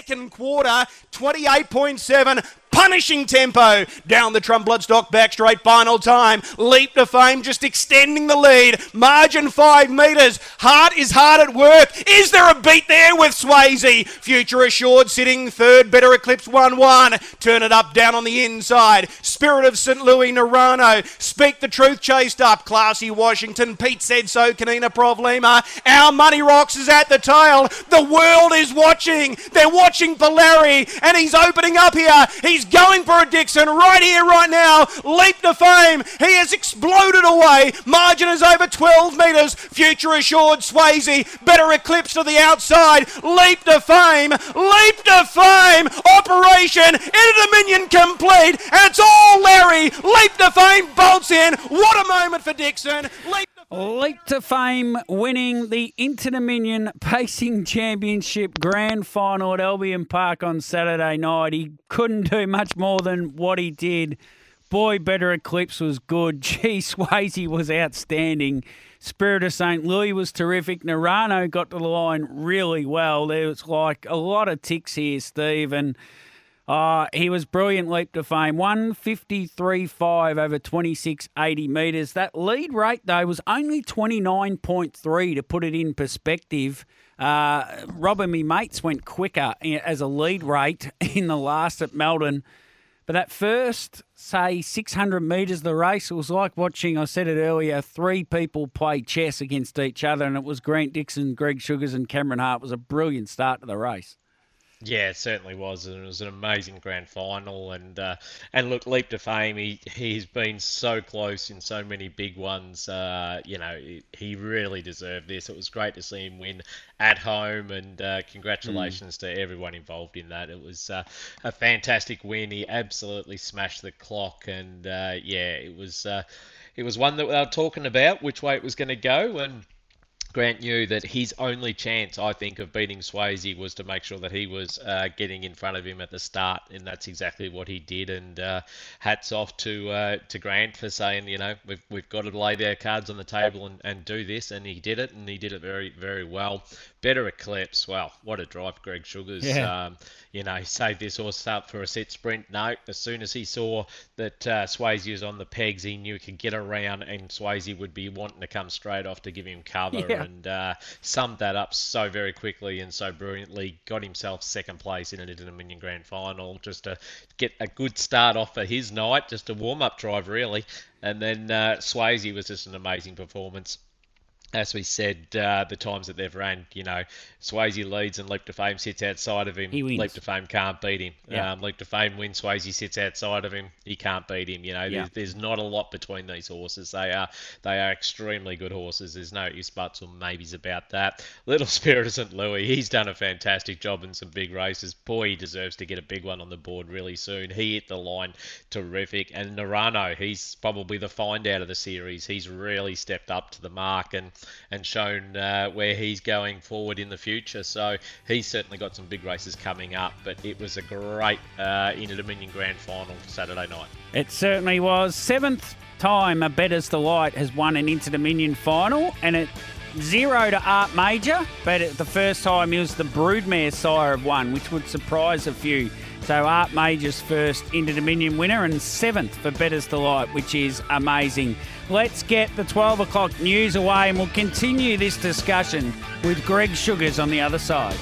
Second quarter, 28.7 punishing tempo down the Trum Bloodstock back straight final time. Leap to fame, just extending the lead. Margin five metres. Hart is hard at work. Is there a beat there with Swayze? Future Assured sitting third. Better Eclipse 1 1. Turn it up down on the inside. Spirit of St. Louis Narano. Speak the truth chased up. Classy Washington. Pete said so. Canina Problema. Our Money Rocks is at the tail. The world is watching. They're watching for Larry, and he's opening up here. He's going for a Dixon right here, right now. Leap to fame. He has exploded away. Margin is over 12 metres. Future assured Swayze. Better eclipse to the outside. Leap to fame. Leap to fame. Operation Inter Dominion complete. And it's all Larry. Leap to fame bolts in. What a moment for Dixon. Leap Leap to fame, winning the Inter Dominion Pacing Championship Grand Final at Albion Park on Saturday night. He couldn't do much more than what he did. Boy, Better Eclipse was good. Gee, Swayze was outstanding. Spirit of St. Louis was terrific. Narano got to the line really well. There was like a lot of ticks here, Steve, and uh, he was brilliant leap to fame. 153.5 over 26.80 metres. That lead rate, though, was only 29.3 to put it in perspective. Uh, Rob and me mates went quicker as a lead rate in the last at Melbourne. But that first, say, 600 metres of the race, it was like watching, I said it earlier, three people play chess against each other. And it was Grant Dixon, Greg Sugars, and Cameron Hart. It was a brilliant start to the race. Yeah, it certainly was, and it was an amazing grand final. And uh, and look, leap to fame. He he's been so close in so many big ones. Uh, you know, he, really deserved this. It was great to see him win at home, and uh, congratulations mm. to everyone involved in that. It was uh, a fantastic win. He absolutely smashed the clock, and uh, yeah, it was uh, it was one that they were talking about which way it was going to go, and Grant knew that his only chance, I think, of beating Swayze was to make sure that he was uh, getting in front of him at the start, and that's exactly what he did. And uh, hats off to uh, to Grant for saying, you know, we've, we've got to lay their cards on the table and, and do this, and he did it, and he did it very very well. Better Eclipse, well, what a drive, Greg Sugars. Yeah. Um, you know, he saved this horse up for a set sprint. No, as soon as he saw that uh, Swayze was on the pegs, he knew he could get around, and Swayze would be wanting to come straight off to give him cover. Yeah and uh, summed that up so very quickly and so brilliantly. Got himself second place in an Dominion Grand Final just to get a good start off for his night, just a warm up drive really. And then uh, Swayze was just an amazing performance as we said, uh, the times that they've ran, you know, Swayze leads and Leap to Fame sits outside of him. He wins. Leap to Fame can't beat him. Yeah. Um, Leap to Fame wins. Swayze sits outside of him. He can't beat him. You know, yeah. there's, there's, not a lot between these horses. They are they are extremely good horses. There's no ifs, buts, or maybes about that. Little Spirit of St. Louis, he's done a fantastic job in some big races. Boy, he deserves to get a big one on the board really soon. He hit the line terrific. And Narano, he's probably the find out of the series. He's really stepped up to the mark and and shown uh, where he's going forward in the future. So he's certainly got some big races coming up. But it was a great uh, Inter Dominion Grand Final Saturday night. It certainly was. Seventh time a Bettor's Delight has won an Inter Dominion final, and it zero to Art Major, but the first time he was the broodmare sire of one, which would surprise a few. So Art Major's first Inter Dominion winner and seventh for Bettor's Delight, which is amazing. Let's get the 12 o'clock news away and we'll continue this discussion with Greg Sugars on the other side.